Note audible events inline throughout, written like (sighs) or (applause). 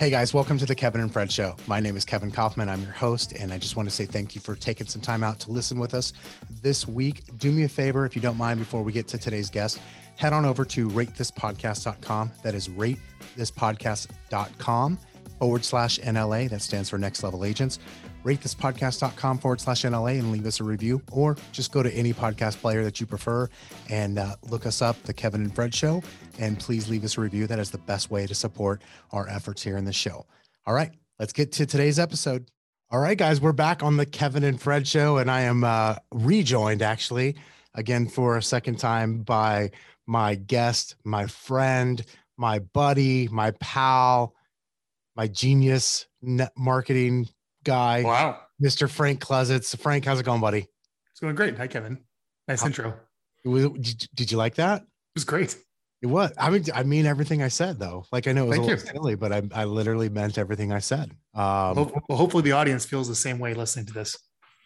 Hey guys, welcome to the Kevin and Fred Show. My name is Kevin Kaufman. I'm your host, and I just want to say thank you for taking some time out to listen with us this week. Do me a favor, if you don't mind, before we get to today's guest, head on over to ratethispodcast.com. That is ratethispodcast.com forward slash NLA. That stands for Next Level Agents. Ratethispodcast.com forward slash NLA and leave us a review, or just go to any podcast player that you prefer and uh, look us up, The Kevin and Fred Show, and please leave us a review. That is the best way to support our efforts here in the show. All right, let's get to today's episode. All right, guys, we're back on the Kevin and Fred Show, and I am uh, rejoined actually again for a second time by my guest, my friend, my buddy, my pal, my genius net marketing guy. Wow. Mr. Frank Klesitz. Frank, how's it going, buddy? It's going great. Hi, Kevin. Nice How, intro. Did, did you like that? It was great. It was. I mean, I mean everything I said though. Like I know it was Thank a little you. silly, but I, I literally meant everything I said. Um, well, hopefully the audience feels the same way listening to this.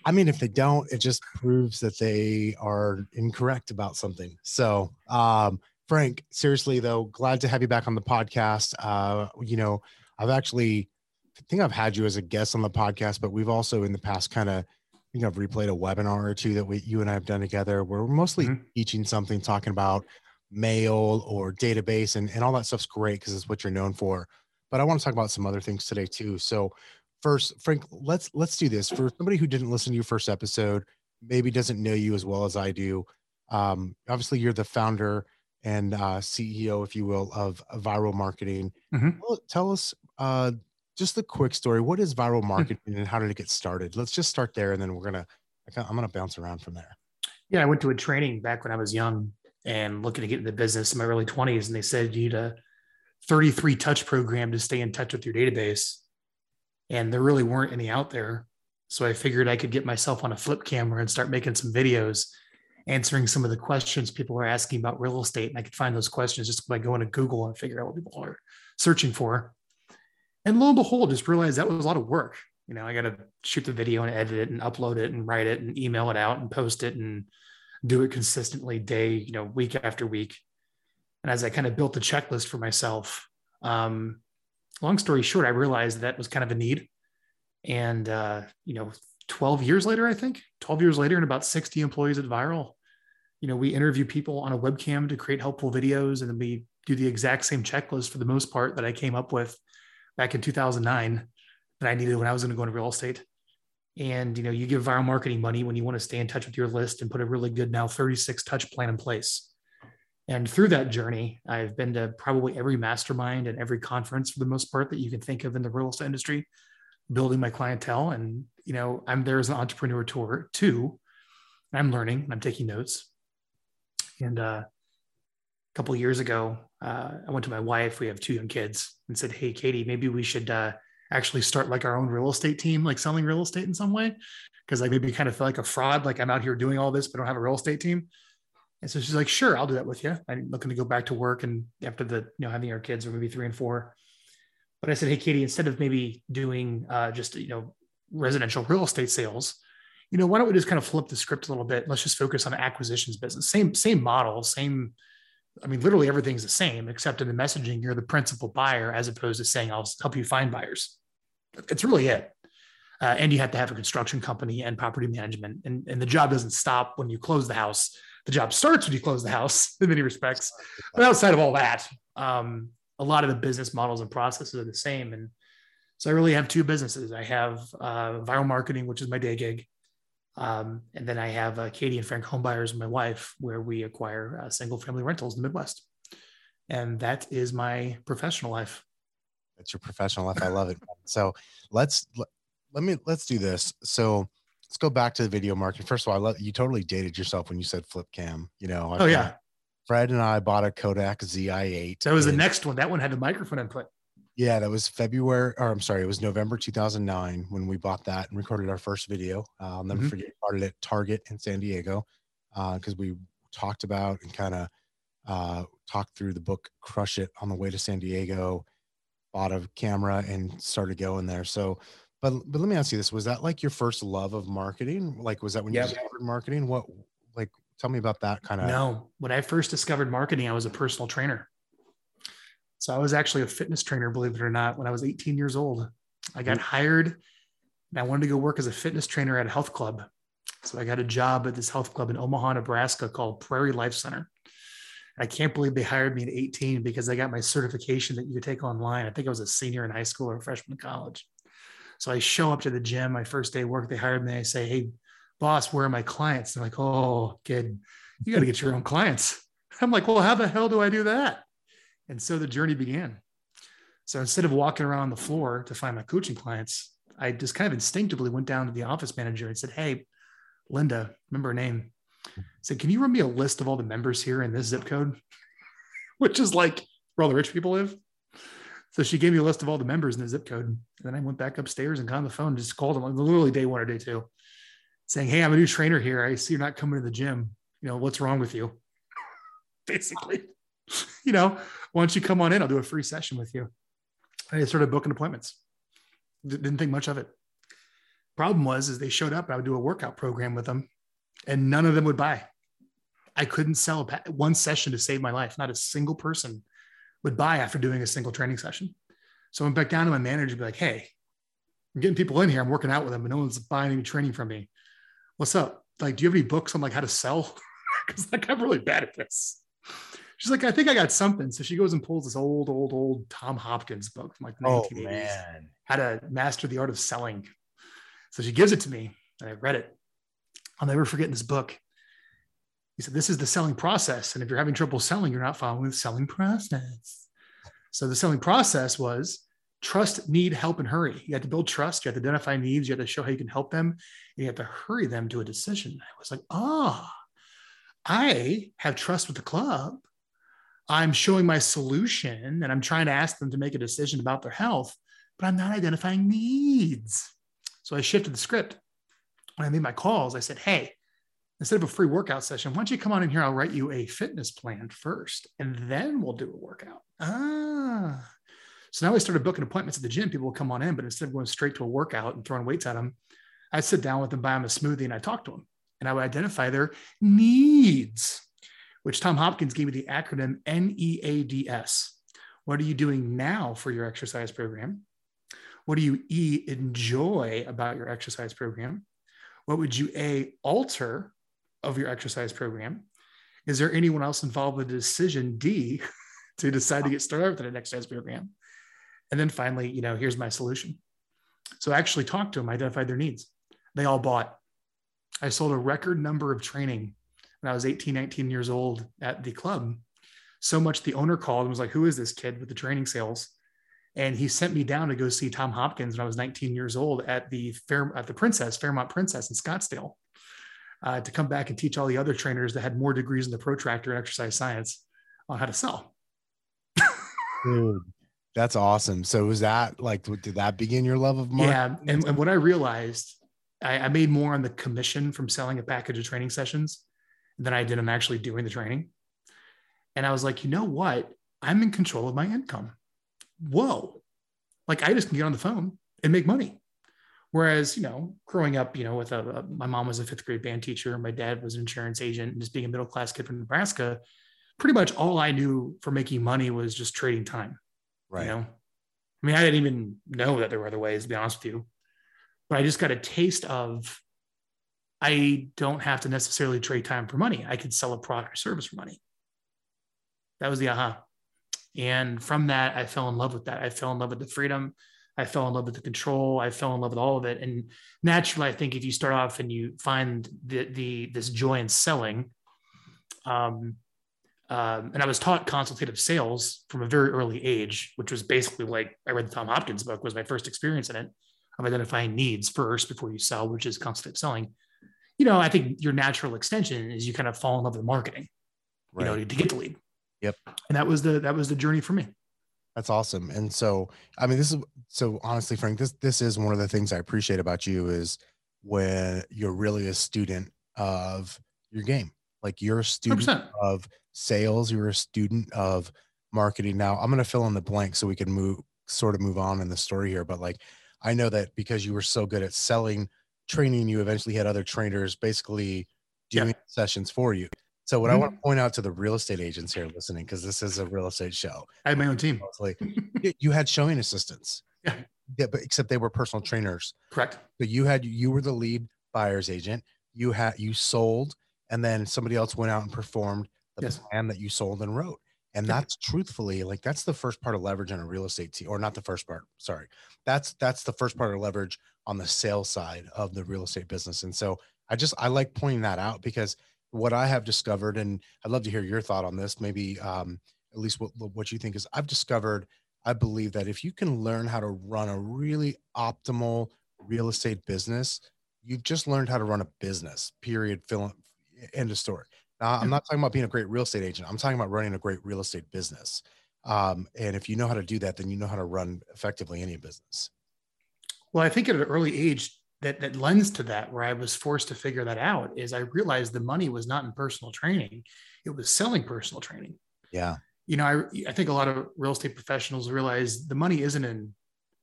I mean, if they don't, it just proves that they are incorrect about something. So, um, Frank, seriously though, glad to have you back on the podcast. Uh, you know, I've actually I think I've had you as a guest on the podcast, but we've also in the past kind of you know, I've replayed a webinar or two that we you and I have done together where we're mostly mm-hmm. teaching something, talking about mail or database and, and all that stuff's great because it's what you're known for. But I want to talk about some other things today too. So first, Frank, let's let's do this. For somebody who didn't listen to your first episode, maybe doesn't know you as well as I do. Um, obviously you're the founder and uh, CEO, if you will, of, Vyral Marketing. Mm-hmm. Well, tell us uh, just the quick story. What is Vyral hmm. marketing and how did it get started? Let's just start there, and then we're gonna. I'm gonna bounce around from there. Yeah, I went to a training back when I was young and looking to get into business in my early 20s, and they said you need a 33 touch program to stay in touch with your database, and there really weren't any out there. So I figured I could get myself on a flip camera and start making some videos answering some of the questions people are asking about real estate. And I could find those questions just by going to Google and figure out what people are searching for. And lo and behold, just realized that was a lot of work. You know, I got to shoot the video and edit it and upload it and write it and email it out and post it and do it consistently day, you know, week after week. And as I kind of built the checklist for myself, um, long story short, I realized that was kind of a need. And, uh, you know, 12 years later, I think 12 years later, and about 60 employees at Vyral, you know, we interview people on a webcam to create helpful videos. And then we do the exact same checklist for the most part that I came up with back in 2009 that I needed when I was going to go into real estate. And you know, you give Vyral marketing money when you want to stay in touch with your list and put a really good now 36 touch plan in place. And through that journey, I've been to probably every mastermind and every conference for the most part that you can think of in the real estate industry, building my clientele. And you know, I'm there as an entrepreneur tour too. I'm learning, and I'm taking notes. And uh, a couple years ago, uh, I went to my wife. We have two young kids, and said, "Hey, Katy, maybe we should uh, actually start like our own real estate team, like selling real estate in some way, because I maybe kind of feel like a fraud. Like I'm out here doing all this, but I don't have a real estate team." And so she's like, "Sure, I'll do that with you." I'm looking to go back to work, and after the you know having our kids, or maybe three and four. But I said, "Hey, Katy, instead of maybe doing uh, just you know residential real estate sales." You know, why don't we just kind of flip the script a little bit? Let's just focus on acquisitions business. Same, same model, same I mean, literally everything's the same, except in the messaging, you're the principal buyer as opposed to saying, I'll help you find buyers. It's really it. Uh, and you have to have a construction company and property management. And, and the job doesn't stop when you close the house. The job starts when you close the house (laughs) in many respects. But outside of all that, um, a lot of the business models and processes are the same. And so I really have two businesses. I have uh, Vyral marketing, which is my day gig. Um, and then I have uh, Katy and Frank Homebuyers my wife, where we acquire uh, single family rentals in the Midwest. And that is my professional life. That's your professional life. I love it. So let's let, me let's do this. So let's go back to the video market. First of all, I love you totally dated yourself when you said flip cam. You know, I've oh yeah. Fred and I bought a Kodak ZI8. That was the next one. That one had the microphone input. Yeah, that was February, or I'm sorry, it was November 2009 when we bought that and recorded our first video. Uh, I'll never mm-hmm. forget, started at Target in San Diego because uh, we talked about and kind of uh, talked through the book Crush It on the way to San Diego, bought a camera and started going there. So, but but let me ask you this: Was that like your first love of marketing? Like, was that when yep. you discovered marketing? What like? Tell me about that kind of. No, when I first discovered marketing, I was a personal trainer. So I was actually a fitness trainer, believe it or not, when I was 18 years old. I got hmm. hired and I wanted to go work as a fitness trainer at a health club. So I got a job at this health club in Omaha, Nebraska called Prairie Life Center. I can't believe they hired me at 18 because I got my certification that you could take online. I think I was a senior in high school or a freshman in college. So I show up to the gym, my first day of work, they hired me. I say, Hey, boss, where are my clients? They're like, Oh, kid, you got to get your own clients. (laughs) I'm like, Well, how the hell do I do that? And so the journey began. So instead of walking around the floor to find my coaching clients, I just kind of instinctively went down to the office manager and said, Hey, Linda, remember her name? I said, Can you run me a list of all the members here in this zip code? (laughs) Which is like where all the rich people live. So she gave me a list of all the members in the zip code. And then I went back upstairs and got on the phone and just called them literally day one or day two, saying, Hey, I'm a new trainer here. I see you're not coming to the gym. You know, what's wrong with you? (laughs) Basically, (laughs) you know, why don't you come on in? I'll do a free session with you. And I started booking appointments. Didn't think much of it. Problem was, is they showed up. I would do a workout program with them and none of them would buy. I couldn't sell one session to save my life. Not a single person would buy after doing a single training session. So I went back down to my manager and be like, hey, I'm getting people in here. I'm working out with them, but no one's buying any training from me. What's up? Like, do you have any books on like how to sell? (laughs) Because like I'm really bad at this. She's like, I think I got something. So she goes and pulls this old, old, old Tom Hopkins book from like the oh, 1980s. Man. How to master the art of selling. So she gives it to me and I read it. I'll never forget in this book. He said, This is the selling process. And if you're having trouble selling, you're not following the selling process. So the selling process was trust, need, help, and hurry. You have to build trust. You have to identify needs. You have to show how you can help them. And you have to hurry them to a decision. I was like, ah, oh, I have trust with the club. I'm showing my solution and I'm trying to ask them to make a decision about their health, but I'm not identifying needs. So I shifted the script when I made my calls, I said, hey, instead of a free workout session, why don't you come on in here? I'll write you a fitness plan first, and then we'll do a workout. Ah. So now I started booking appointments at the gym. People would come on in, but instead of going straight to a workout and throwing weights at them, I'd sit down with them, buy them a smoothie, and I talk to them. And I would identify their needs, which Tom Hopkins gave me the acronym NEADS. What are you doing now for your exercise program? What do you E enjoy about your exercise program? what would you a alter of your exercise program is there anyone else involved with the decision d (laughs) to decide to get started with an exercise program and then finally you know here's my solution so I actually talked to them identified their needs they all bought i sold a record number of training when i was 18 19 years old at the club so much the owner called and was like who is this kid with the training sales and he sent me down to go see Tom Hopkins when I was 19 years old at the Fair at the Princess Fairmont Princess in Scottsdale uh, to come back and teach all the other trainers that had more degrees in the protractor and exercise science on how to sell. (laughs) Dude, that's awesome. So was that like did that begin your love of marketing? Yeah, and, and what I realized, I, I made more on the commission from selling a package of training sessions than I did on actually doing the training. And I was like, you know what? I'm in control of my income whoa, like I just can get on the phone and make money. Whereas, you know, growing up, you know, with a, a, my mom was a fifth grade band teacher, my dad was an insurance agent, and just being a middle class kid from Nebraska, pretty much all I knew for making money was just trading time. Right. You know, I mean, I didn't even know that there were other ways, to be honest with you. But I just got a taste of I don't have to necessarily trade time for money. I could sell a product or service for money. That was the aha. And from that, I fell in love with that. I fell in love with the freedom. I fell in love with the control. I fell in love with all of it. And naturally, I think if you start off and you find the, the this joy in selling, um, um, and I was taught consultative sales from a very early age, which was basically like I read the Tom Hopkins book was my first experience in it of identifying needs first before you sell, which is consultative selling. You know, I think your natural extension is you kind of fall in love with marketing, right. you know, to, get the lead. Yep. And that was the that was the journey for me. That's awesome. And so, I mean, this is so honestly, Frank, this this is one of the things I appreciate about you is when you're really a student of your game. Like you're a student 100%. of sales, you're a student of marketing. Now, I'm going to fill in the blank so we can move sort of move on in the story here, but like I know that because you were so good at selling training, you eventually had other trainers basically doing yeah. sessions for you. So what I Mhm. want to point out to the real estate agents here listening, because this is a real estate show, I had my own team. mostly, you had showing assistants. Yeah. Yeah, but except they were personal trainers. Correct. So you had you were the lead buyer's agent. You had you sold, and then somebody else went out and performed the Yes. plan that you sold and wrote. And Yeah. that's truthfully like that's the first part of leverage on a real estate team, or not the first part. Sorry, that's that's the first part of leverage on the sales side of the real estate business. And so I just I like pointing that out because what I have discovered, and I'd love to hear your thought on this, maybe um, at least what what you think is I've discovered. I believe that if you can learn how to run a really optimal real estate business, you've just learned how to run a business. Period. Fill end of story. Now, I'm not talking about being a great real estate agent. I'm talking about running a great real estate business. Um, and if you know how to do that, then you know how to run effectively any business. Well, I think at an early age that that lends to that, where I was forced to figure that out, is I realized the money was not in personal training; it was selling personal training. Yeah. You know, I I think a lot of real estate professionals realize the money isn't in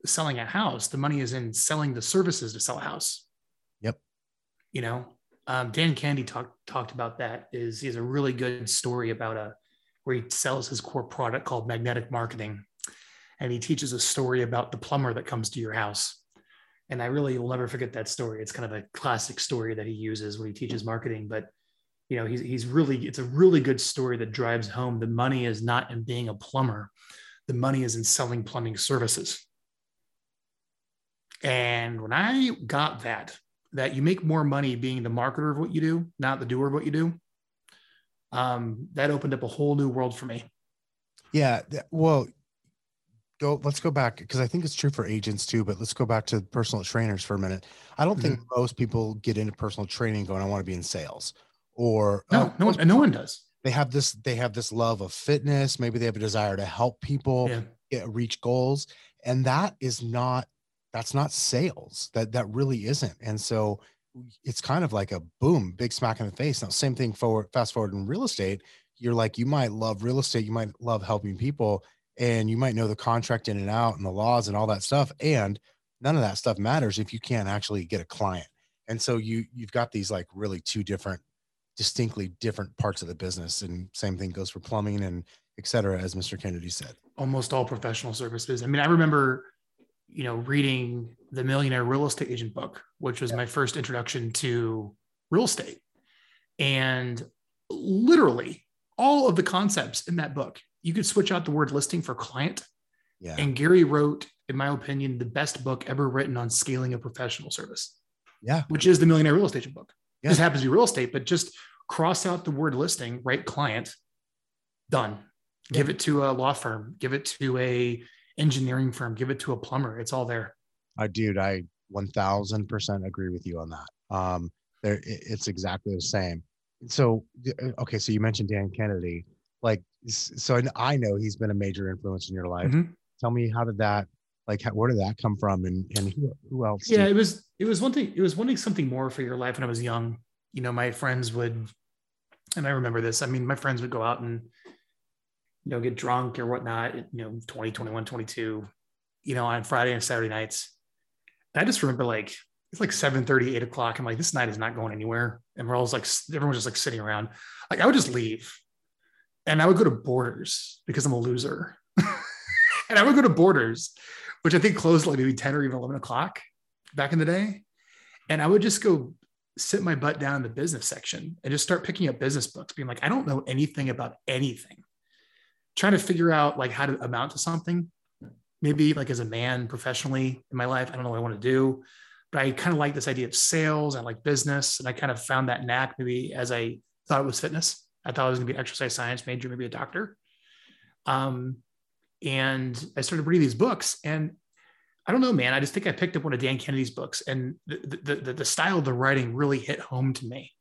selling a house; the money is in selling the services to sell a house. Yep. You know, um, Dan Kennedy talked talked about that. Is he has a really good story about a where he sells his core product called magnetic marketing, and he teaches a story about the plumber that comes to your house and I really will never forget that story. It's kind of a classic story that he uses when he teaches marketing. But you know, he's he's really it's a really good story that drives home the money is not in being a plumber, the money is in selling plumbing services. And when I got that, that you make more money being the marketer of what you do, not the doer of what you do, um, that opened up a whole new world for me. Yeah. Well, go, let's go back because I think it's true for agents too, but let's go back to personal trainers for a minute. I don't think mm-hmm. most people get into personal training going, I want to be in sales or No, oh, no one, no one does. they have this, they have this love of fitness. Maybe they have a desire to help people Yeah. get, reach goals. And that is not, that's not sales. That, that really isn't. And so it's kind of like a boom, big smack in the face. Now, same thing forward, fast forward in real estate. You're like, you might love real estate. You might love helping people and you might know the contract in and out and the laws and all that stuff. And none of that stuff matters if you can't actually get a client. And so you, you've got these like really two different, distinctly different parts of the business. And same thing goes for plumbing and et cetera, as Mr. Kennedy said. almost all professional services. I mean, I remember, you know, reading the Millionaire Real Estate Agent book, which was Yeah. my first introduction to real estate. And literally all of the concepts in that book, you could switch out the word listing for client. Yeah. And Gary wrote, in my opinion, the best book ever written on scaling a professional service, Yeah. which is the Millionaire Real Estate book. Yeah. This happens to be real estate, but just cross out the word listing, write client, done. Give it to a law firm, give it to a engineering firm, give it to a plumber. It's all there. I dude, I 1000% agree with you on that. Um, there, it's exactly the same. So, uh, okay. So you mentioned Dan Kennedy, like, so I know he's been a major influence in your life. Mhm. Tell me, how did that, like, how, where did that come from? And, and who, who else? Yeah, it was it was one thing. It was wanting something more for your life when I was young. You know, my friends would, and I remember this. I mean, my friends would go out and you know get drunk or whatnot. You know, 20, 21, 22. You know, on Friday and Saturday nights. And I just remember like it's like 7 30, 8 o'clock. I'm like, this night is not going anywhere. And we're all like everyone's just like sitting around. Like I would just leave. And I would go to Borders because I'm a loser. (laughs) and I would go to Borders, which I think closed like maybe 10 or even 11 o'clock back in the day. And I would just go sit my butt down in the business section and just start picking up business books, being like, I don't know anything about anything. Trying to figure out like how to amount to something. Maybe like as a man professionally in my life, I don't know what I want to do. But I kind of like this idea of sales. I like business. And I kind of found that knack maybe as I thought it was fitness. I thought I was going to be an exercise science major, maybe a doctor. Um, and I started reading these books and I don't know, man. I just think I picked up one of Dan Kennedy's books, and the, the, the, the style of the writing really hit home to me.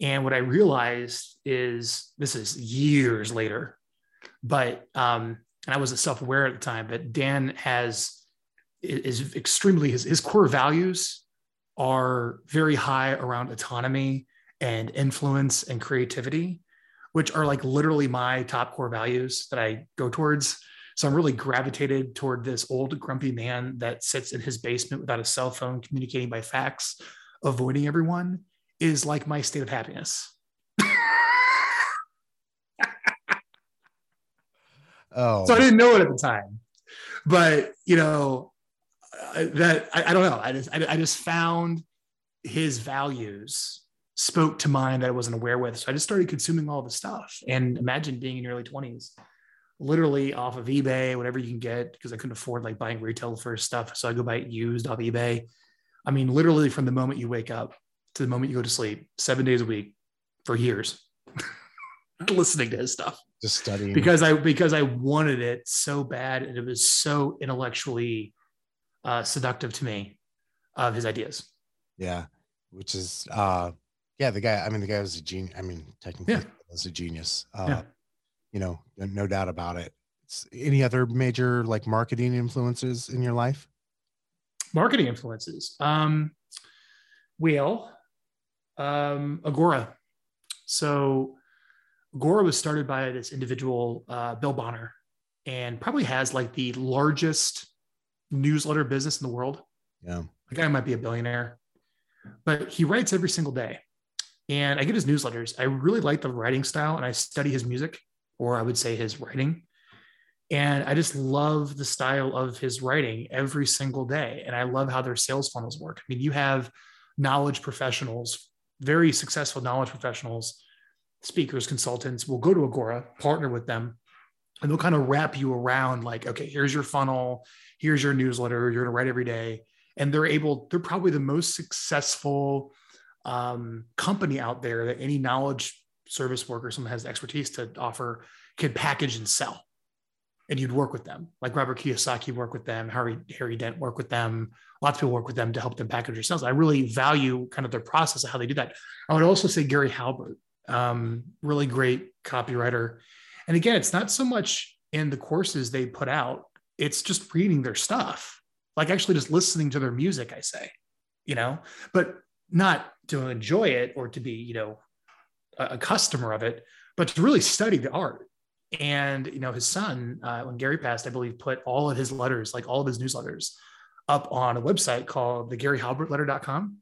And what I realized is this is years later, but um, and I wasn't self-aware at the time, but Dan has is extremely his, his core values are very high around autonomy and influence and creativity, which are like literally my top core values that I go towards. So I'm really gravitated toward this old grumpy man that sits in his basement without a cell phone, communicating by fax, avoiding everyone is like my state of happiness. (laughs) oh. So I didn't know it at the time. But, you know, uh, that I, I don't know. I just I, I just found his values spoke to mine that I wasn't aware with. So I just started consuming all the stuff. And imagine being in your early twenties, literally off of eBay, whatever you can get, because I couldn't afford like buying retail first stuff. So I go buy it used off eBay. I mean, literally from the moment you wake up to the moment you go to sleep, seven days a week for years, (laughs) listening to his stuff just studying because I because I wanted it so bad and it was so intellectually uh, seductive to me of his ideas. Yeah, which is uh yeah, the guy I mean the guy was a genius. I mean, technically Yeah. was a genius. Uh Yeah. you know, no- doubt about it. It's, any other major like marketing influences in your life? Marketing influences. Um, Wheel, um, Agora. So Agora was started by this individual, uh, Bill Bonner, and probably has like the largest newsletter business in the world. Yeah. the guy might be a billionaire, but he writes every single day. And I get his newsletters. I really like the writing style and I study his music, or I would say his writing. And I just love the style of his writing every single day. And I love how their sales funnels work. I mean, you have knowledge professionals, very successful knowledge professionals, speakers, consultants will go to Agora, partner with them, and they'll kind of wrap you around like, okay, here's your funnel, here's your newsletter, you're going to write every day and they're able they're probably the most successful um, company out there that any knowledge service worker someone has expertise to offer can package and sell. And you'd work with them. Like robert kiyosaki work with them harry harry dent work with them. Lots of people work with them to help them package their sales i really value kind of their process of how they do that. I would also say gary halbert um, really great copywriter. And again it's not so much in the courses they put out it's just reading their stuff like actually just listening to their music i say you know but not to enjoy it or to be you know a, a customer of it but to really study the art. And you know his son uh, when gary passed i believe put all of his letters like all of his newsletters up on a website called the garyhalbertletter.com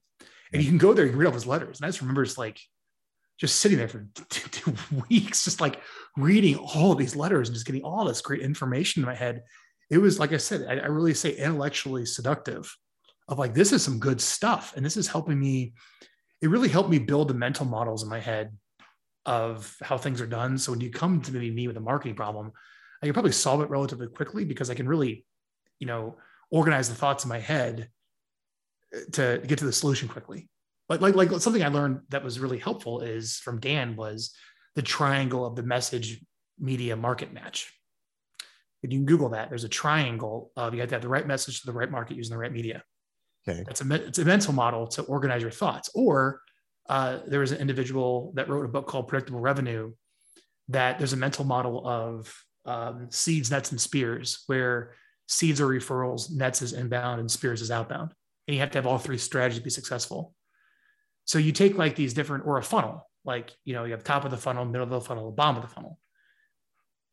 and you can go there you can read all his letters. And i just remember just like just sitting there for two, (laughs) weeks just like reading all these letters and just getting all this great information in my head. It was like I said, I, I, really say intellectually seductive of like, this is some good stuff. And this is helping me, it really helped me build the mental models in my head of how things are done. So when you come to maybe me with a marketing problem, I can probably solve it relatively quickly because I can really, you know, organize the thoughts in my head uh, to get to the solution quickly. Like, like, like something I learned that was really helpful is from Dan was the triangle of the message media market match and you can Google that. There's a triangle of you have to have the right message to the right market using the right media. Okay. A it's a mental model to organize your thoughts. Or uh, there was an individual that wrote a book called Predictable Revenue. That there's a mental model of um, seeds, nets, and spears, where seeds are referrals, nets is inbound, and spears is outbound. And you have to have all three strategies to be successful. So you take like these different, or a funnel, like you know, you have top of the funnel, middle of the funnel, bottom of the funnel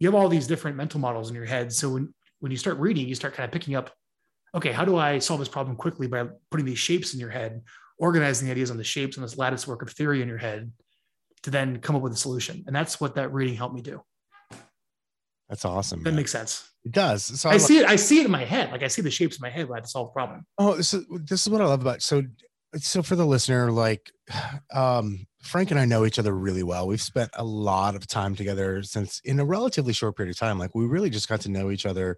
you have all these different mental models in your head. So when, when you start reading, you start kind of picking up, okay, how do I solve this problem quickly by putting these shapes in your head, organizing the ideas on the shapes and this lattice work of theory in your head to then come up with a solution. And that's what that reading helped me do. That's awesome. That man. makes sense. It does. So I love- see it. I see it in my head. Like I see the shapes in my head when I have to solve a problem. Oh, this is this is what I love about so so for the listener, like (sighs) um Frank and I know each other really well. We've spent a lot of time together since in a relatively short period of time. Like we really just got to know each other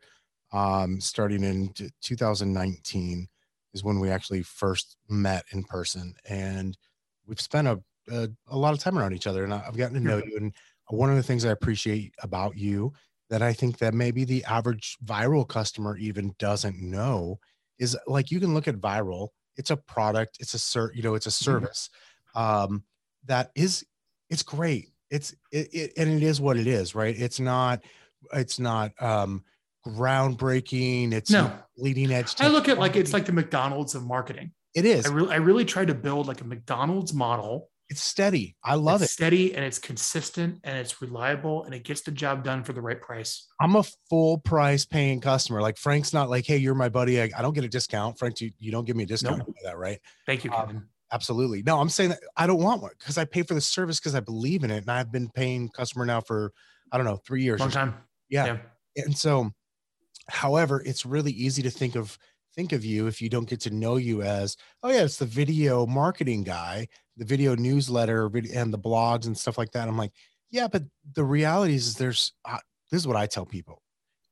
um starting in 2019 is when we actually first met in person. And we've spent a a, a lot of time around each other and I've gotten to know Yeah. you. And one of the things I appreciate about you that I think that maybe the average Vyral customer even doesn't know is like you can look at Vyral it's a product it's a cert you know it's a service um that is it's great. It's it, it and it is what it is right? It's not it's not um groundbreaking it's No. leading edge I look at like it's like the McDonald's of marketing. it is I really, I really try to build like a McDonald's model. it's steady i love it's it steady and it's consistent and it's reliable and it gets the job done for the right price. i'm a full price paying customer like frank's not like hey you're my buddy i, I don't get a discount frank you, you don't give me a discount No. for that right Thank you, Um, Kevin. Absolutely. No, I'm saying that I don't want one because I pay for the service because I believe in it. And I've been paying customer now for, I don't know, three years. Long time. Yeah. Yeah. And so, however, it's really easy to think of think of you if you don't get to know you as, oh yeah, it's the video marketing guy, the video newsletter, and the blogs and stuff like that. I'm like, yeah, but the reality is, there's uh, this is what I tell people.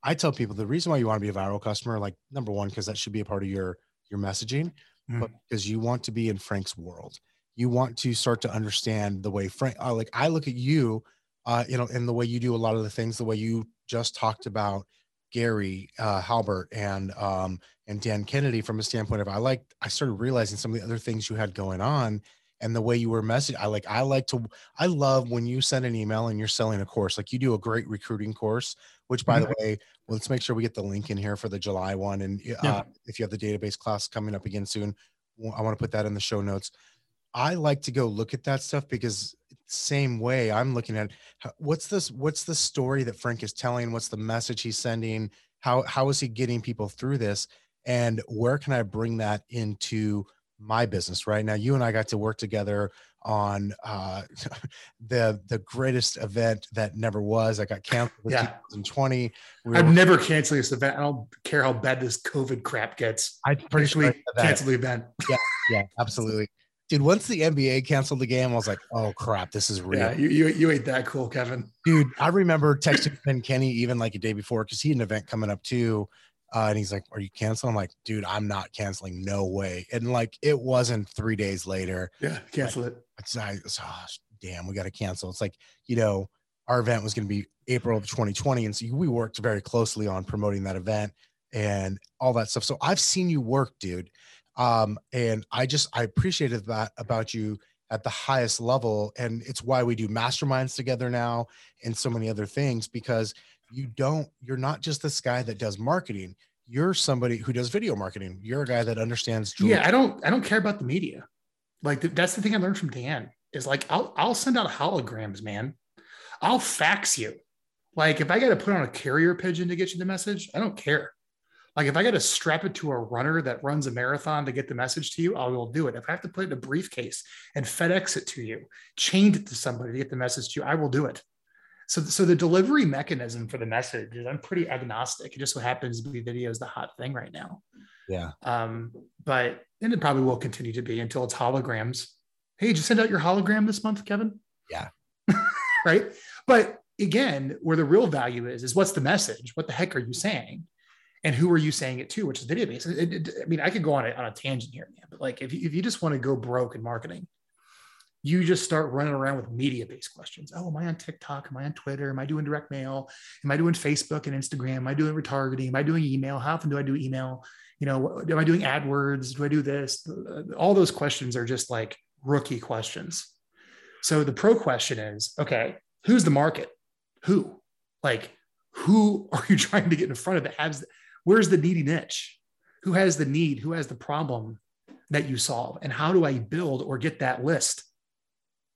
I tell people the reason why you want to be a Vyral customer, like number one, because that should be a part of your your messaging, mm. but because you want to be in Frank's world. You want to start to understand the way Frank, uh, like I look at you, uh, you know, and the way you do a lot of the things, the way you just talked about Gary uh, Halbert and um, and Dan Kennedy from a standpoint of I like I started realizing some of the other things you had going on and the way you were messaging. I like I like to I love when you send an email and you're selling a course. Like you do a great recruiting course, which by mm-hmm. the way, well, let's make sure we get the link in here for the July one. And uh, yeah. if you have the database class coming up again soon, I want to put that in the show notes. I like to go look at that stuff because same way i'm looking at what's this what's the story that frank is telling? What's the message he's sending? How how is he getting people through this? And where can i bring that into my business? Right? Now you and i got to work together on uh (laughs) the the greatest event that never was. I got canceled in yeah. 2020 we i've never canceled this event. I don't care how bad this covid crap gets. I pretty sure cancel the event. Yeah (laughs) yeah absolutely dude, once the NBA canceled the game, I was like, oh crap, this is real. Yeah, you, you, you ain't that cool, Kevin. Dude, I remember texting Ben Kinney even like a day before because he had an event coming up too. Uh, and he's like, Are you canceling? I'm like, dude, I'm not canceling. No way. And like, it wasn't three days later. Yeah, cancel like, it. It's, I, it's, oh, damn, we got to cancel. It's like, you know, our event was going to be April of 2020. And so we worked very closely on promoting that event and all that stuff. So I've seen you work, dude um, and i just i appreciated that about you at the highest level and it's why we do masterminds together now and so many other things because you don't you're not just this guy that does marketing. You're somebody who does video marketing. You're a guy that understands yeah i don't i don't care about the media. Like that's the thing i learned from dan is like i'll i'll send out holograms man. I'll fax you. Like if i got to put on a carrier pigeon to get you the message i don't care like if I got to strap it to a runner that runs a marathon to get the message to you, I will do it. If I have to put it in a briefcase and FedEx it to you, chained it to somebody to get the message to you, I will do it. So, so the delivery mechanism for the message is I'm pretty agnostic. It just so happens to be video is the hot thing right now. Yeah. Um, but and it probably will continue to be until it's holograms. Hey, did you send out your hologram this month, Kevin? Yeah. (laughs) right. But again, where the real value is, is what's the message? What the heck are you saying? And who are you saying it to, which is video based. It, it, I mean, I could go on a, on a tangent here, man, but like if you, if you just want to go broke in marketing, you just start running around with media based questions. Oh, am I on TikTok? Am I on Twitter? Am I doing direct mail? Am I doing Facebook and Instagram? Am I doing retargeting? Am I doing email? How often do I do email? You know, am I doing AdWords? Do I do this? Uh, uh, all those questions are just like rookie questions. So the pro question is, okay, who's the market? Who? Like, who (laughs) are you trying to get in front of that has where's the needy niche? Who has the need? Who has the problem that you solve? And how do I build or get that list?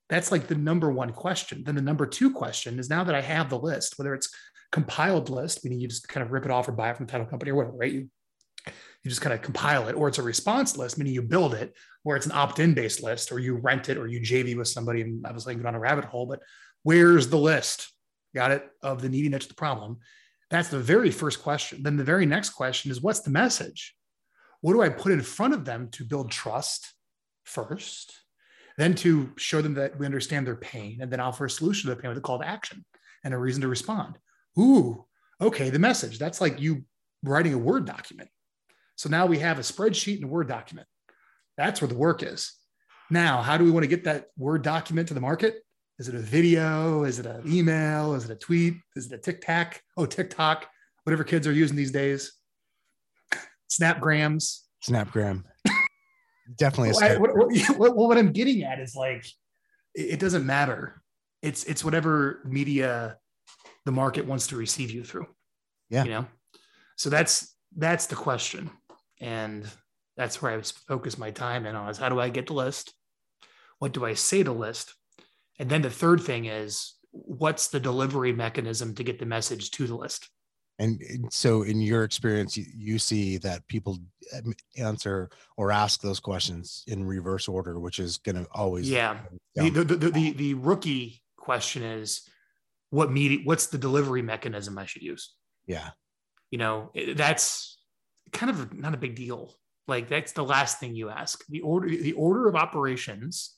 That's like the number one question. Then the number two question is now that I have the list, whether it's compiled list, meaning you just kind of rip it off or buy it from the title company or whatever, right? You, you just kind of compile it, or it's a response list, meaning you build it, or it's an opt-in based list, or you rent it, or you JV with somebody. And I was like, on a rabbit hole, but where's the list? Got it of the needy niche the problem. That's the very first question. Then the very next question is what's the message? What do I put in front of them to build trust first? Then to show them that we understand their pain and then offer a solution to their pain with a call to action and a reason to respond. Ooh, okay, the message. That's like you writing a Word document. So now we have a spreadsheet and a Word document. That's where the work is. Now, how do we want to get that Word document to the market? Is it a video? Is it an email? Is it a tweet? Is it a TikTok? Oh, TikTok, whatever kids are using these days. Snapgrams. Snapgram. Definitely. Well, what, (laughs) what, what, I'm getting at is like, it, it doesn't matter. It's it's whatever media the market wants to receive you through. Yeah. You know. So that's that's the question, and that's where I focus my time in on is how do I get the list? What do I say to list? And then the third thing is what's the delivery mechanism to get the message to the list? And so, in your experience, you, see that people um, answer or ask those questions in reverse order, which is going to always. Yeah. The, the, the, the, the rookie question is what media, what's the delivery mechanism I should use? Yeah. You know, that's kind of not a big deal. Like that's the last thing you ask. The order, the order of operations,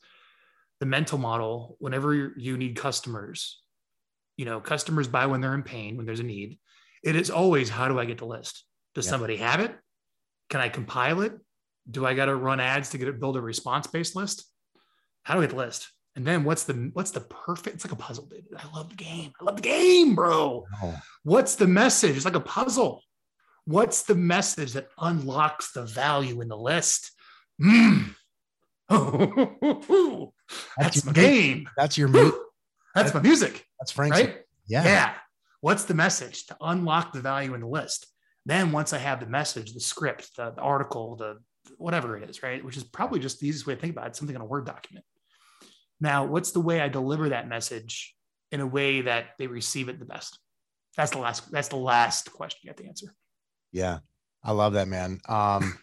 the mental model. Whenever you need customers, you know, customers buy when they're in pain, when there's a need. It is always how do I get the list? Does somebody have it? Can I compile it? Do I got to run ads to get it build a response based list? How do I get the list? And then what's the what's the perfect? It's like a puzzle, dude. I love the game. I love the game, bro. Oh. What's the message? It's like a puzzle. What's the message that unlocks the value in the list? Mm. That's, that's my game. That's your (gasps) music. that's my music. That's Frank. Right? Yeah. Yeah. What's the message to unlock the value in the list? Then once I have the message, the script, the, the article, the whatever it is, right? Which is probably just the easiest way to think about it, something in a Word document. Now, what's the way I deliver that message in a way that they receive it the best? That's the last. That's the last question you have to answer. Yeah, I love that, man. Um,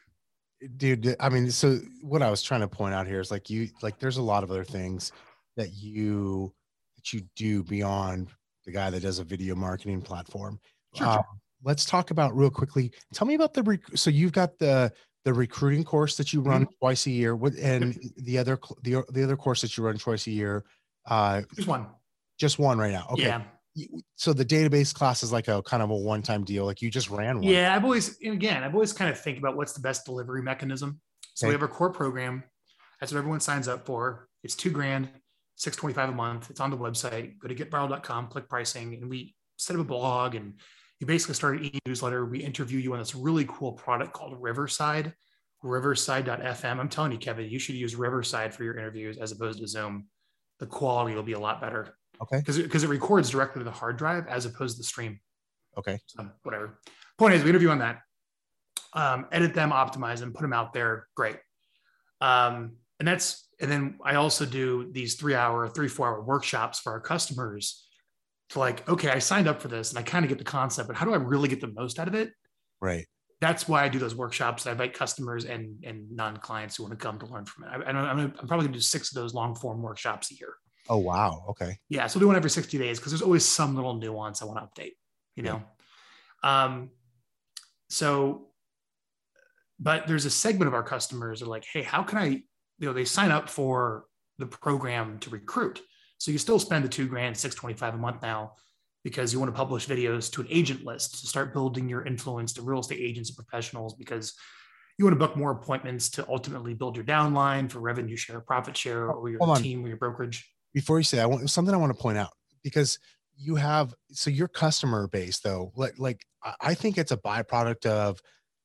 dude, I mean, so what I was trying to point out here is like you, like, there's a lot of other things that you that you do beyond the guy that does a video marketing platform. Sure, um, sure. Let's talk about real quickly. Tell me about the rec- so you've got the the recruiting course that you run mm-hmm. twice a year. What and the other the the other course that you run twice a year? Uh, just one. Just one right now. Okay. Yeah so the database class is like a kind of a one-time deal like you just ran one? Yeah i've always again i've always kind of think about what's the best delivery mechanism. So okay. we have our core program. That's what everyone signs up for. It's two grand 625 a month. It's on the website. Go to getviral.com click pricing and we set up a blog and you basically start an e-newsletter. We interview you on this really cool product called riverside riverside.fm i'm telling you kevin you should use riverside for your interviews as opposed to zoom. The quality will be a lot better Okay. Because because it, it, records directly to the hard drive as opposed to the stream. Okay. So whatever. Point is, we interview on that. Um, edit them, optimize them, put them out there. Great. Um, and that's and then I also do these three hour, three four hour workshops for our customers. To like, okay, I signed up for this and I kind of get the concept, but how do I really get the most out of it? Right. That's why I do those workshops. I invite customers and and non clients who want to come to learn from it. I, I'm probably going to do six of those long form workshops a year. Oh wow. Okay. Yeah. So do one every 60 days because there's always some little nuance I want to update, you know. Yeah. Um, so but there's a segment of our customers are like, hey, how can I, you know, they sign up for the program to recruit. So you still spend the two grand, 625 a month now because you want to publish videos to an agent list to start building your influence to real estate agents and professionals because you want to book more appointments to ultimately build your downline for revenue share, profit share, or your team or your brokerage before you say that, I want something I want to point out because you have so your customer base though, like like I think it's a byproduct of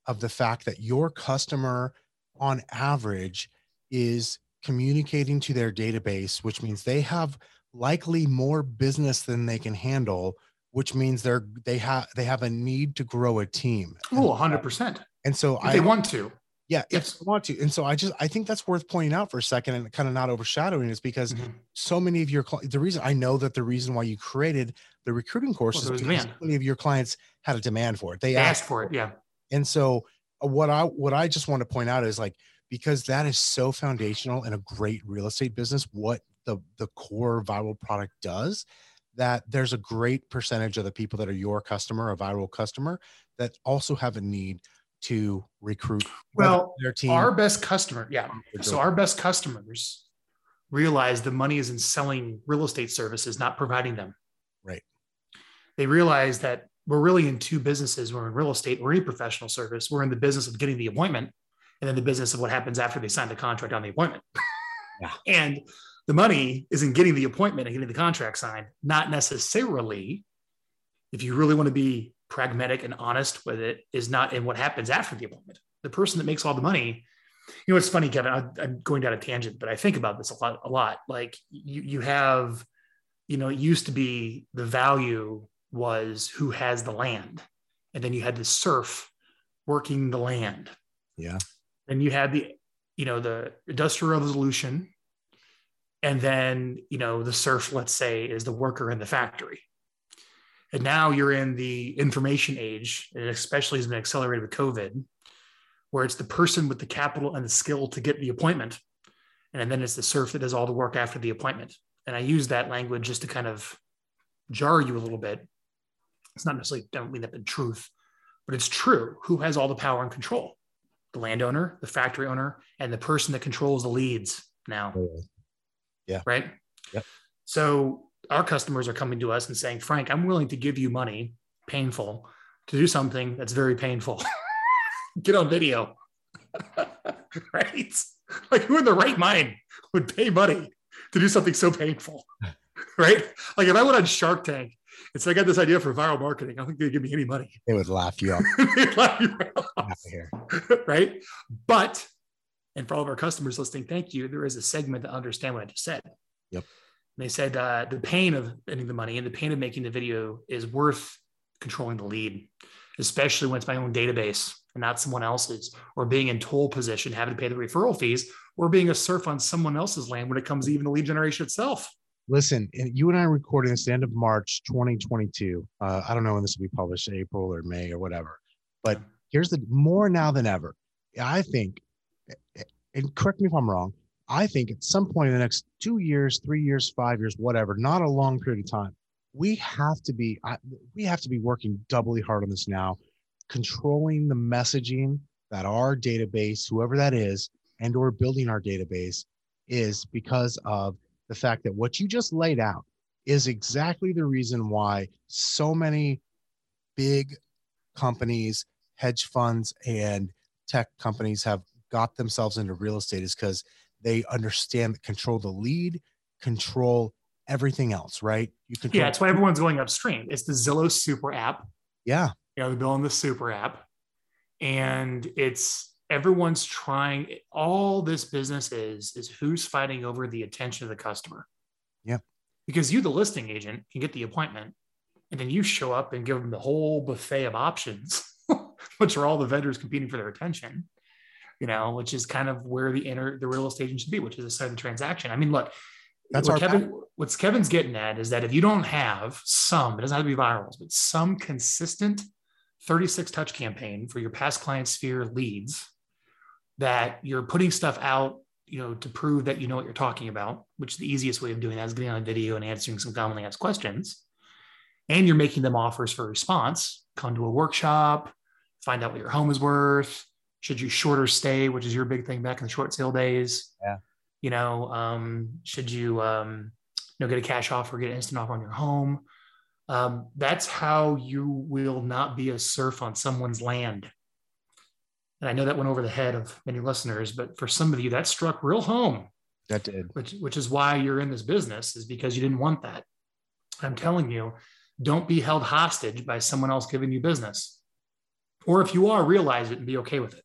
of the fact that your customer on average is communicating to their database, which means they have likely more business than they can handle, which means they're they have they have a need to grow a team. Oh, 100%. And so if I, they want to. Yeah, yes. if you want to. And so I just I think that's worth pointing out for a second and kind of not overshadowing is because mm-hmm. so many of your the reason I know that the reason why you created the recruiting course well, is because so many of your clients had a demand for it. They, they asked, asked for it, yeah. And so uh, what I what I just want to point out is like because that is so foundational in a great real estate business, what the the core Vyral product does, that there's a great percentage of the people that are your customer, a Vyral customer, that also have a need to recruit well their team our best customer yeah. So our best customers realize the money is in selling real estate services not providing them. Right. They realize that we're really in two businesses. We're in real estate or any professional service. We're in the business of getting the appointment and then the business of what happens after they sign the contract on the appointment. (laughs) Yeah. and the money is in getting the appointment and getting the contract signed not necessarily if you really want to be pragmatic and honest with it is not in what happens after the appointment. The person that makes all the money, you know, it's funny, Kevin. I, am going down a tangent, but I think about this a lot. A lot. Like you, you have, you know, it used to be the value was who has the land, and then you had the serf working the land. Yeah. And you had the, you know, the industrial revolution, and then you know the serf, let's say, is the worker in the factory and now you're in the information age, and especially has been accelerated with COVID, where it's the person with the capital and the skill to get the appointment. And then it's the serf that does all the work after the appointment. And I use that language just to kind of jar you a little bit. It's not necessarily, don't mean that in truth, but it's true. Who has all the power and control? The landowner, the factory owner, and the person that controls the leads now. Oh, yeah. Right. Yep. So our customers are coming to us and saying, Frank, I'm willing to give you money, painful, to do something that's very painful. (laughs) Get on video. (laughs) right? Like who in the right mind would pay money to do something so painful? (laughs) right? Like if I went on Shark Tank and said I got this idea for Vyral Marketing, I don't think they'd give me any money. They would laugh you up. They'd laugh you here. right? But, and for all of our customers listening, thank you. There is a segment that understand what I just said. Yep. They said uh, the pain of spending the money and the pain of making the video is worth controlling the lead, especially when it's my own database and not someone else's, or being in toll position, having to pay the referral fees, or being a serf on someone else's land when it comes to even the lead generation itself. Listen, you and I are recording this the end of March 2022. Uh, I don't know when this will be published, April or May or whatever. But here's the more now than ever. I think, and correct me if I'm wrong, I think at some point in the next two years, three years, five years, whatever, not a long period of time, we have to be we have to be working doubly hard on this now, controlling the messaging that our database, whoever that is, and or building our database is because of the fact that what you just laid out is exactly the reason why so many big companies, hedge funds, and tech companies have got themselves into real estate is because they understand control the lead, control everything else, right? You control- yeah, that's why everyone's going upstream. It's the Zillow super app. Yeah. You know, they're building the super app. And it's everyone's trying all this business is is who's fighting over the attention of the customer yeah because you the listing agent can get the appointment and then you show up and give them the whole buffet of options (laughs) which are all the vendors competing for their attention you know which is kind of where the inner the real estate agent should be which is the side of the transaction i mean look that's what Kevin, what's Kevin's getting at is that if you don't have some, it doesn't have to be Vyral's, but some consistent 36 touch campaign for your past client sphere leads, that you're putting stuff out, you know, to prove that you know what you're talking about, which is the easiest way of doing that is getting on a video and answering some commonly asked questions. And you're making them offers for response. Come to a workshop, find out what your home is worth. Should you shorter stay, which is your big thing back in the short sale days? Yeah. You know, um, should you, um, you know, get a cash offer, get an instant offer on your home? Um, that's how you will not be a serf on someone's land and I know that went over the head of many listeners, but for some of you, that struck real home. That did. Which, which is why you're in this business, is because you didn't want that. I'm telling you, don't be held hostage by someone else giving you business. Or if you are, realize it and be okay with it.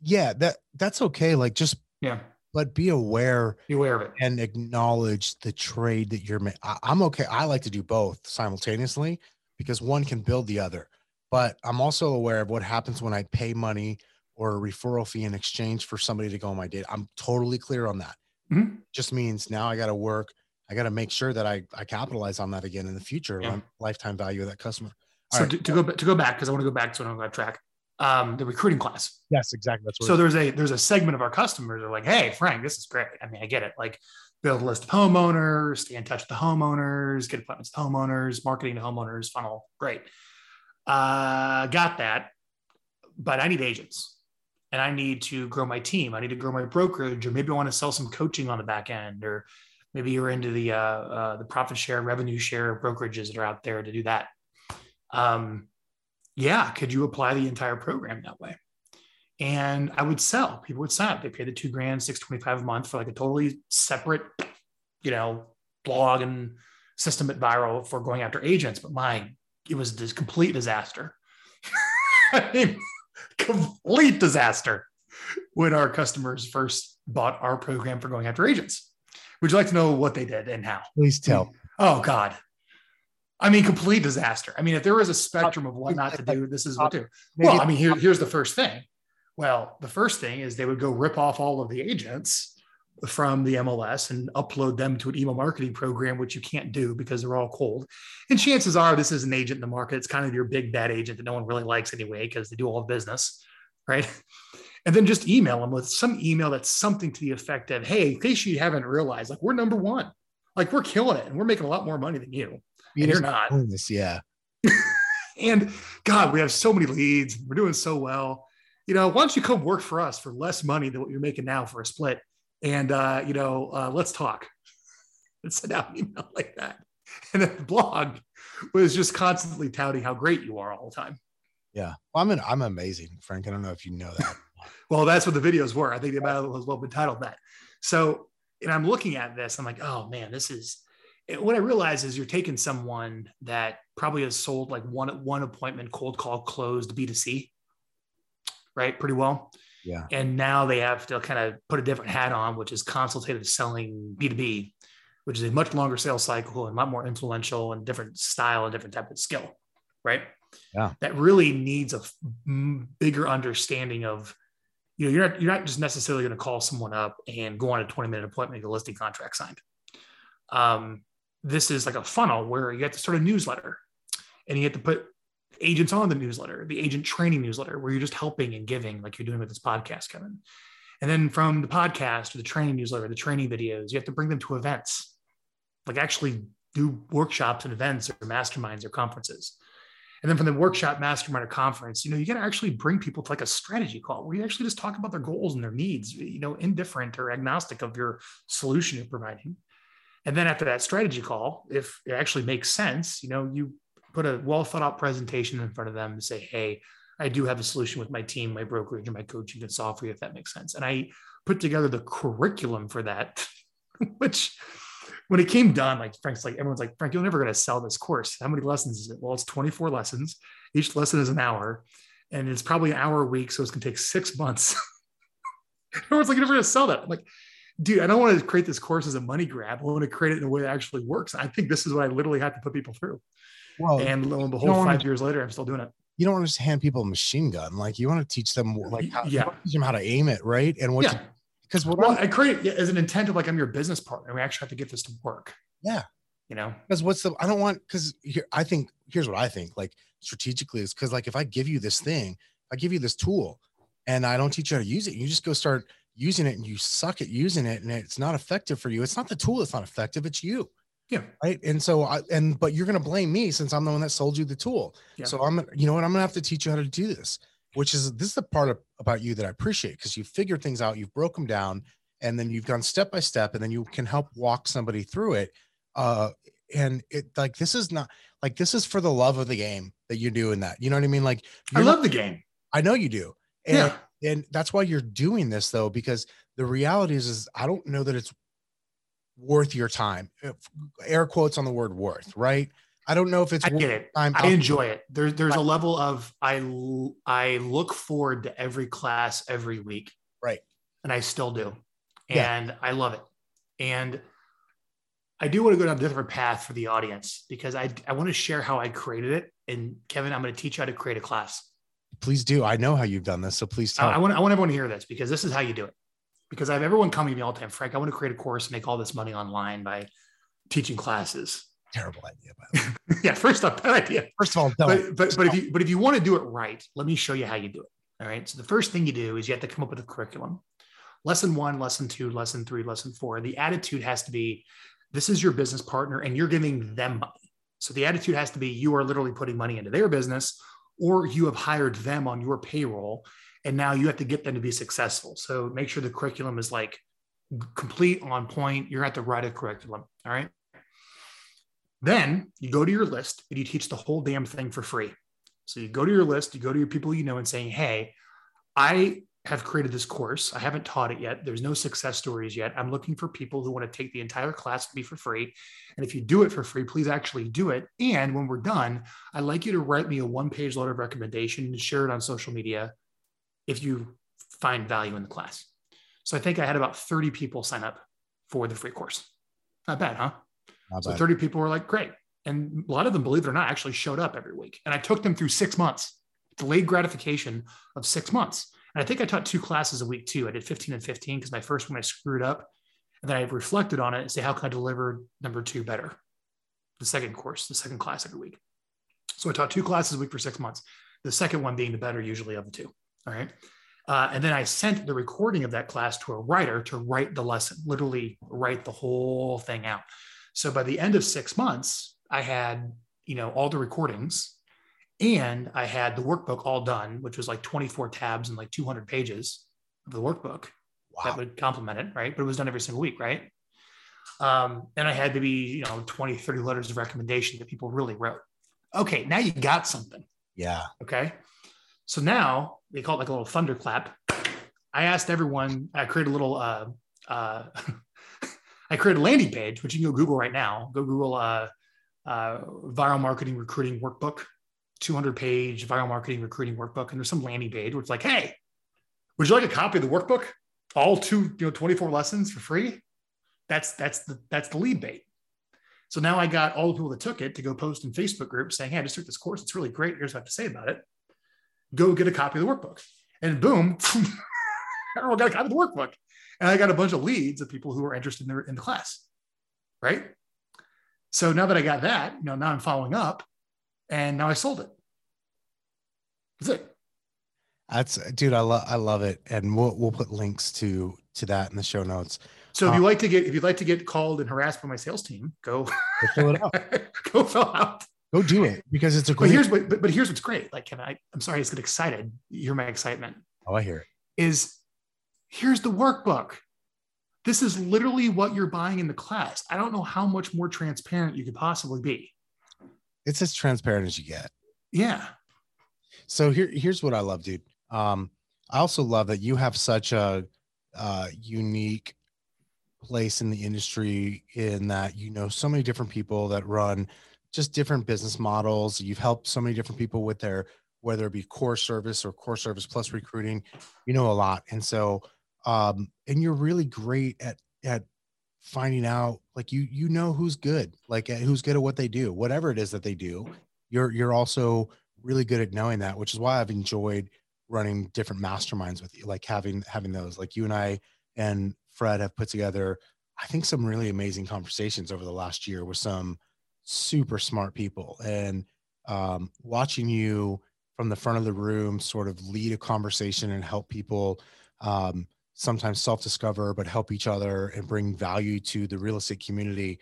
Yeah, that that's okay. Like just yeah, but be aware, be aware of it, and acknowledge the trade that you're. making. I'm okay. I like to do both simultaneously because one can build the other but I'm also aware of what happens when I pay money or a referral fee in exchange for somebody to go on my date I'm totally clear on that. Mm-hmm. Just means now I got to work. I got to make sure that I, I capitalize on that again in the future, yeah. lifetime value of that customer. All so right. to, to, go to go back because I want to go back don't go track. Um, the recruiting class. Yes, exactly. That's so there's a there's a segment of our customers are like, hey, Frank, this is great. I mean, I get it. Like build a list of homeowners, stay in touch with the homeowners, get appointments with homeowners, marketing to homeowners, funnel, great. Uh, got that, but I need agents and I need to grow my team. I need to grow my brokerage, or maybe I want to sell some coaching on the back end, or maybe you're into the uh, uh, the profit share, revenue share brokerages that are out there to do that. Um, yeah, could you apply the entire program that way? And I would sell. People would sign up. They pay the two grand, six twenty five a month for like a totally separate, you know, blog and system at Vyral for going after agents. But my it was this complete disaster. (laughs) I mean, complete disaster when our customers first bought our program for going after agents. Would you like to know what they did and how? Please tell. Oh God. I mean, complete disaster. I mean, if there was a spectrum of what not to do, this is what to do. Well, I mean, here, here's the first thing. Well, the first thing is they would go rip off all of the agents from the MLS and upload them to an email marketing program, which you can't do because they're all cold. And chances are this is an agent in the market. It's kind of your big bad agent that no one really likes anyway because they do all the business, right? (laughs) And then just email them with some email that's something to the effect of, hey, in case you haven't realized, like we're number one, like we're killing it and we're making a lot more money than you. You're not. This, yeah. (laughs) and God, we have so many leads. We're doing so well. You know, why don't you come work for us for less money than what you're making now for a split? And uh, you know, uh, let's talk. (laughs) And send out an email (laughs) like that. And then the blog was just constantly touting how great you are all the time. Yeah. Well, I'm an, I'm amazing, Frank. I don't know if you know that. well, that's what the videos were. I think the about was well been titled that. So, and I'm looking at this, I'm like, oh man, this is what I realize is you're taking someone that probably has sold like one one appointment cold call closed B2C, right? Pretty well. Yeah. And now they have to kind of put a different hat on, which is consultative selling B2B, which is a much longer sales cycle and a lot more influential and different style and different type of skill, right? Yeah. That really needs a bigger understanding of, you know, you're not you're not just necessarily going to call someone up and go on a 20 minute appointment, get a listing contract signed. Um, this is like a funnel where you have to start a newsletter and you have to put agents on the newsletter, the agent training newsletter, where you're just helping and giving, like you're doing with this podcast, Kevin. And then from the podcast to the training newsletter, the training videos, you have to bring them to events, like actually do workshops and events or masterminds or conferences. And then from the workshop, mastermind, or conference, you know, you got to actually bring people to like a strategy call where you actually just talk about their goals and their needs, you know, indifferent or agnostic of your solution you're providing. And then after that strategy call, if it actually makes sense, you know, you put a well thought out presentation in front of them and say, hey, I do have a solution with my team, my brokerage, and my coaching can solve for you if that makes sense. And I put together the curriculum for that, (laughs) which when it came done, like Frank's like, everyone's like, Frank, you're never going to sell this course. How many lessons is it? Well, it's 24 lessons. Each lesson is an hour and it's probably an hour a week. So it's going to take six months. (laughs) everyone's like, you're never going to sell that. I'm like, dude, I don't want to create this course as a money grab. I want to create it in a way that actually works. I think this is what I literally have to put people through. Well, and lo and behold, five to, years later, I'm still doing it. You don't want to just hand people a machine gun. Like you want to teach them uh, like how, yeah. teach them how to aim it, right? And what yeah. because what well, I create as an intent of like I'm your business partner. We actually have to get this to work. Yeah. You know, because what's the I don't want because here I think here's what I think like strategically is because like if I give you this thing, I give you this tool and I don't teach you how to use it, you just go start using it and you suck at using it and it's not effective for you. It's not the tool that's not effective, it's you. Yeah. Right. And so I and but you're gonna blame me since I'm the one that sold you the tool. Yeah. So I'm you know what, I'm gonna have to teach you how to do this, which is this is the part of, about you that I appreciate because you figured things out, you've broke them down, and then you've gone step by step, and then you can help walk somebody through it. Uh and it like this is not like this is for the love of the game that you're doing that. You know what I mean? Like I love the game. I know you do. And, yeah. And that's why you're doing this though because the reality is is i don't know that it's worth your time. Air quotes on the word worth right? I don't know if it's i get it. time i enjoy it. There's there's a level of i i look forward to every class every week. Right. And i still do. And yeah. i love it. And I do want to go down a different path for the audience because I, I want to share how I created it. And Kevin, I'm going to teach you how to create a class. Please do. I know how you've done this, so please tell. I, I want I want everyone to hear this because this is how you do it. Because I have everyone coming to me all the time, Frank. I want to create a course, and make all this money online by teaching classes. Terrible idea, by the way. (laughs) yeah, first off, bad idea. First of all, but but, but if you but if you want to do it right, let me show you how you do it. All right. So the first thing you do is you have to come up with a curriculum. Lesson one, lesson two, lesson three, lesson four. The attitude has to be this is your business partner and you're giving them money. So the attitude has to be you are literally putting money into their business or you have hired them on your payroll and now you have to get them to be successful. So make sure the curriculum is like complete on point. You're at the right of curriculum. All right. Then you go to your list and you teach the whole damn thing for free. So you go to your list, you go to your people you know and saying, Hey, I have created this course. I haven't taught it yet. There's no success stories yet. I'm looking for people who want to take the entire class to be for free. And if you do it for free, please actually do it. And when we're done, I'd like you to write me a one page letter of recommendation and share it on social media if you find value in the class. So I think I had about 30 people sign up for the free course. Not bad, huh? Not so 30 people were like, great. And a lot of them, believe it or not, actually showed up every week. And I took them through six months, delayed gratification of six months. And I think I taught two classes a week too. I did 15 and 15 because my first one I screwed up. And then I reflected on it and say, how can I deliver number two better? The second course, the second class every week. So I taught two classes a week for six months. The second one being the better usually of the two. All right. Uh, and then I sent the recording of that class to a writer to write the lesson, literally write the whole thing out. So by the end of six months, I had you know, all the recordings and I had the workbook all done, which was like 24 tabs and like 200 pages of the workbook wow. that would complement it, right? But it was done every single week, right? Um, and I had to be, you know, 20, 30 letters of recommendation that people really wrote. Okay, now you got something. Yeah. Okay. So now they call it like a little thunderclap. I asked everyone, I created a little, uh, uh, (laughs) I created a landing page, which you can go Google right now. Go Google uh, uh, Vyral Marketing recruiting workbook 200 page Vyral Marketing recruiting workbook. And there's some landing page where it's like, hey, would you like a copy of the workbook? All two, you know, 24 lessons for free. That's that's the that's the lead bait. So now I got all the people that took it to go post in Facebook groups saying, hey, I just took this course. It's really great. Here's what I have to say about it. Go get a copy of the workbook. And boom, (laughs) everyone got a copy of the workbook. And I got a bunch of leads of people who are interested in the, in the class. Right. So now that I got that, you know, now I'm following up and now I sold it. That's it. That's dude, I love I love it, and we'll we'll put links to to that in the show notes. So if you um, like to get if you'd like to get called and harassed by my sales team, go, go fill it out. (laughs) go fill out. Go do it because it's a great. But here's what but, but here's what's great. Like, can I? I'm sorry, I just get excited. You hear my excitement. Oh, I hear it. Is here's the workbook. This is literally what you're buying in the class. I don't know how much more transparent you could possibly be it's as transparent as you get. Yeah. So here, here's what I love, dude. Um, I also love that you have such a uh, unique place in the industry in that you know so many different people that run just different business models. You've helped so many different people with their whether it be core service or core service plus recruiting. You know a lot, and so um, and you're really great at at finding out like you you know who's good like who's good at what they do whatever it is that they do you're you're also really good at knowing that which is why i've enjoyed running different masterminds with you like having having those. Like you and i and fred have put together i think some really amazing conversations over the last year with some super smart people. And um, watching you from the front of the room sort of lead a conversation and help people um, sometimes self-discover but help each other and bring value to the real estate community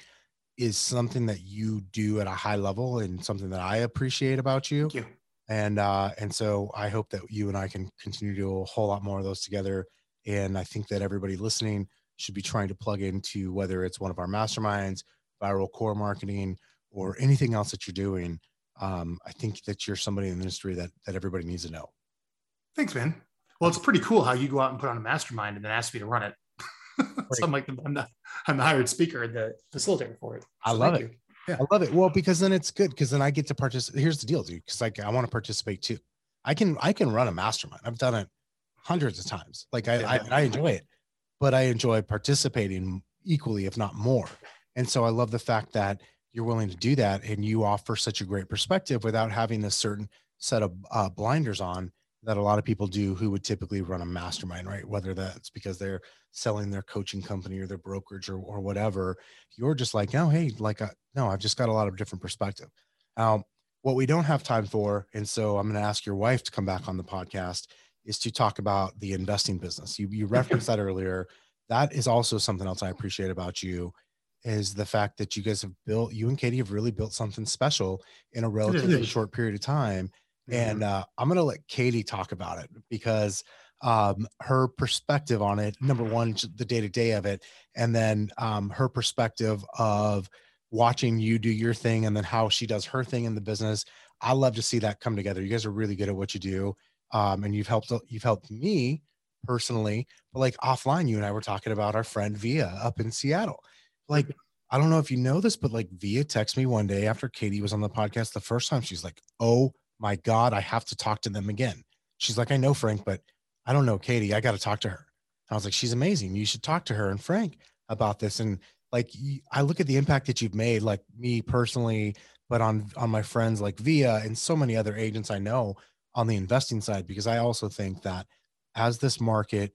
is something that you do at a high level and something that I appreciate about you. you. And uh, and so I hope that you and I can continue to do a whole lot more of those together. And I think that everybody listening should be trying to plug into whether it's one of our masterminds, Vyral core marketing, or anything else that you're doing. Um, I think that you're somebody in the industry that that everybody needs to know. Thanks, man. Well, it's pretty cool how you go out and put on a mastermind and then ask me to run it. (laughs) so I'm like, I'm the, I'm the hired speaker, and the facilitator for it. So I love it. You. Yeah. I love it. Well, because then it's good because then I get to participate. Here's the deal, dude. Because like I want to participate too. I can I can run a mastermind. I've done it hundreds of times. Like I. I, I enjoy it, but I enjoy participating equally, if not more. And so I love the fact that you're willing to do that and you offer such a great perspective without having a certain set of uh, blinders on that a lot of people do who would typically run a mastermind, right? Whether that's because they're selling their coaching company or their brokerage or, or whatever. You're just like, oh, hey, like, uh, no, I've just got a lot of different perspective. Um, what we don't have time for, and so I'm going to ask your wife to come back on the podcast, is to talk about the investing business. You, you (laughs) referenced that earlier. That is also something else I appreciate about you is the fact that you guys have built, you and Katy have really built something special in a relatively short period of time and mm-hmm. uh, I'm going to let Katy talk about it because um, her perspective on it, number one, the day to day of it, and then um, her perspective of watching you do your thing and then how she does her thing in the business. I love to see that come together. You guys are really good at what you do. Um, and you've helped, you've helped me personally, but like offline, you and I were talking about our friend Via up in Seattle. Like, I don't know if you know this, but like Via texted me one day after Katy was on the podcast the first time. She's like, "Oh my God, I have to talk to them again. She's like, I know Frank, but I don't know Katy. I got to talk to her. I was like, she's amazing. You should talk to her and Frank about this. And like, I look at the impact that you've made, like me personally, but on on my friends like Via and so many other agents I know on the investing side, because I also think that as this market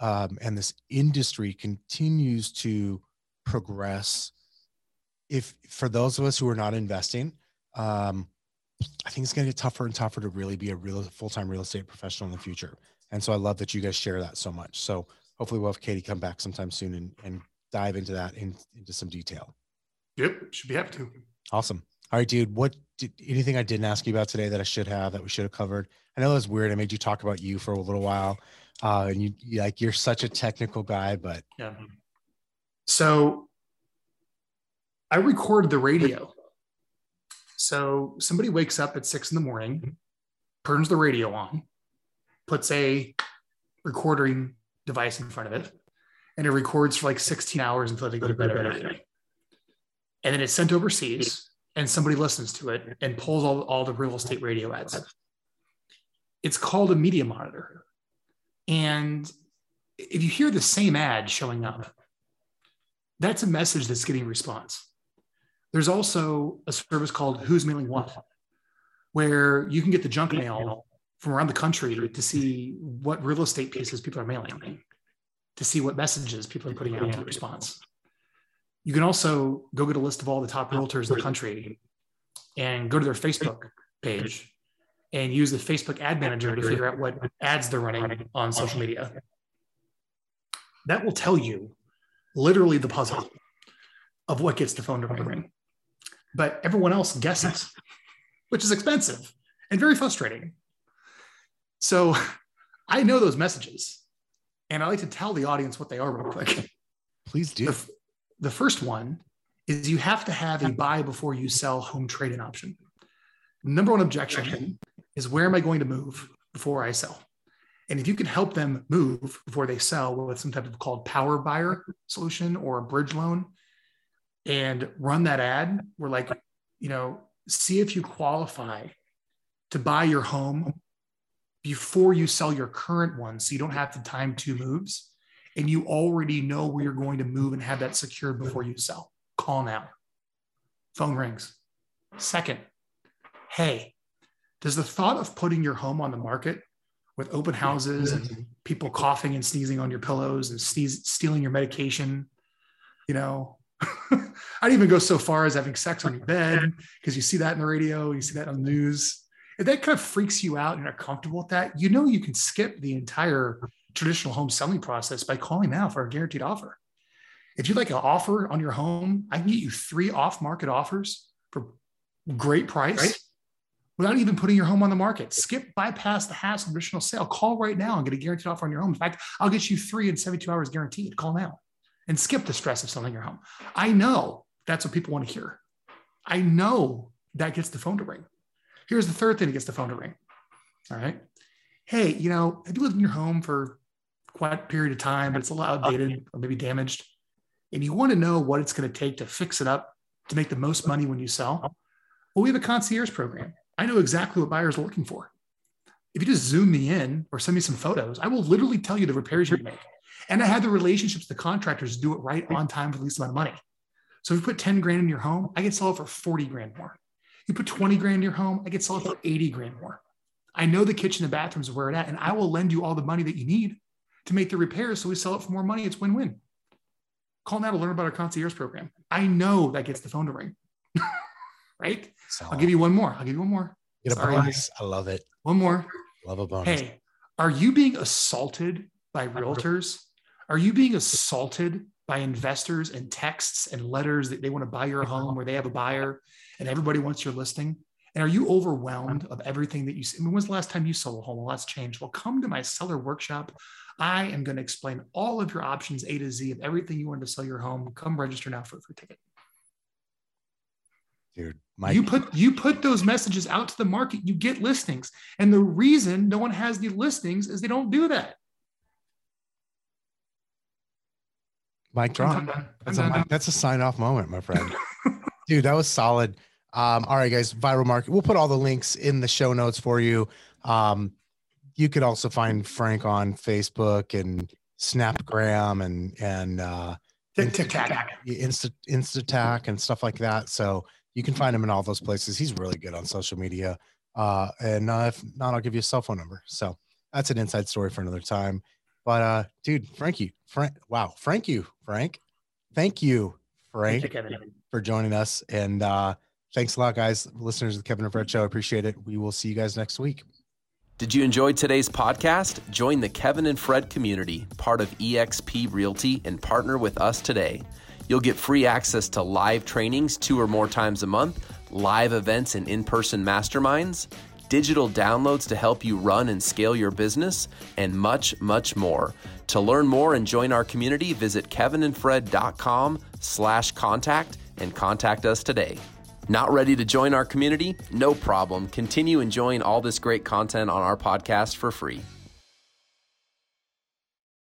um, and this industry continues to progress, if for those of us who are not investing, um, I think it's going to get tougher and tougher to really be a real full time real estate professional in the future. And so I love that you guys share that so much. So hopefully we'll have Katy come back sometime soon and, and dive into that in, into some detail. Yep, should be happy to. Awesome. All right, dude. What did, anything I didn't ask you about today that I should have that we should have covered? I know it was weird. I made you talk about you for a little while, uh, and you, you like you're such a technical guy, but yeah. So I recorded the radio. So somebody wakes up at six in the morning, turns the radio on, puts a recording device in front of it, and it records for like 16 hours until they go to bed every night. And then it's sent overseas, and somebody listens to it and pulls all, all the real estate radio ads. It's called a media monitor. And if you hear the same ad showing up, that's a message that's getting response. There's also a service called Who's Mailing What, where you can get the junk mail from around the country to see what real estate pieces people are mailing, to see what messages people are putting out in response. You can also go get a list of all the top realtors in the country and go to their Facebook page and use the Facebook ad manager to figure out what ads they're running on social media. That will tell you literally the puzzle of what gets the phone to ring. But everyone else guesses, (laughs) which is expensive and very frustrating. So I know those messages and I like to tell the audience what they are real quick. Please do. The, the first one is you have to have a buy before you sell home trade-in option. Number one objection is where am I going to move before I sell? And if you can help them move before they sell with some type of called power buyer solution or a bridge loan and run that ad, we're like, you know, see if you qualify to buy your home before you sell your current one. So you don't have to time two moves and you already know where you're going to move and have that secured before you sell. Call now. Phone rings. Second, hey, does the thought of putting your home on the market with open houses and people coughing and sneezing on your pillows and sneeze, stealing your medication. You know, (laughs) I'd even go so far as having sex on your bed because you see that in the radio, you see that on the news. If that kind of freaks you out and you're comfortable with that, you know you can skip the entire traditional home selling process by calling now for a guaranteed offer. If you'd like an offer on your home, I can get you three off-market offers for great price. Right? without even putting your home on the market. Skip, bypass the hassle of traditional sale. Call right now and get a guaranteed offer on your home. In fact, I'll get you three in 72 hours guaranteed. Call now and skip the stress of selling your home. I know that's what people want to hear. I know that gets the phone to ring. Here's the third thing that gets the phone to ring. All right. Hey, you know, have you lived in your home for quite a period of time, but it's a little (laughs) outdated or maybe damaged, and you want to know what it's going to take to fix it up to make the most money when you sell? Well, we have a concierge program. I know exactly what buyers are looking for. If you just zoom me in or send me some photos, I will literally tell you the repairs you make. And I had the relationships with the contractors to do it right on time for the least amount of money. So if you put 10 grand in your home, I can sell it for 40 grand more. You put 20 grand in your home, I can sell it for 80 grand more. I know the kitchen and bathrooms are where it at, and I will lend you all the money that you need to make the repairs so we sell it for more money. It's win-win. Call now to learn about our concierge program. I know that gets the phone to ring. (laughs) right? So, I'll give you one more. I'll give you one more. Get a Sorry. bonus. I love it. One more. Love a bonus. Hey, are you being assaulted by realtors? Are you being assaulted by investors and texts and letters that they want to buy your home or they have a buyer and everybody wants your listing? And are you overwhelmed of everything that you see? I mean, when's the last time you sold a home? Well, that's changed. Well, come to my seller workshop. I am going to explain all of your options A to Z of everything you want to sell your home. Come register now for a free ticket dude. Mike. You put you put those messages out to the market, you get listings. And the reason no one has the listings is they don't do that. Mic drop. That's a, that's a sign off moment, my friend. (laughs) dude, that was solid. Um, all right, guys, Vyral market. We'll put all the links in the show notes for you. Um, you could also find Frank on Facebook and Snapgram and and uh, TikTok, Insta Instatac and stuff like that. So you can find him in all those places. He's really good on social media. Uh, and uh, if not, I'll give you a cell phone number. So that's an inside story for another time. But uh, dude, Frankie, Frank, wow, thank you, Frank. Thank you, Frank, Thank you, for joining us. And uh, thanks a lot, guys, listeners of the Kevin and Fred Show. Appreciate it. We will see you guys next week. Did you enjoy today's podcast? Join the Kevin and Fred community, part of eXp Realty, and partner with us today. You'll get free access to live trainings two or more times a month, live events and in person masterminds, digital downloads to help you run and scale your business, and much, much more. To learn more and join our community, visit kevinandfred.com slash contact and contact us today. Not ready to join our community? No problem. Continue enjoying all this great content on our podcast for free.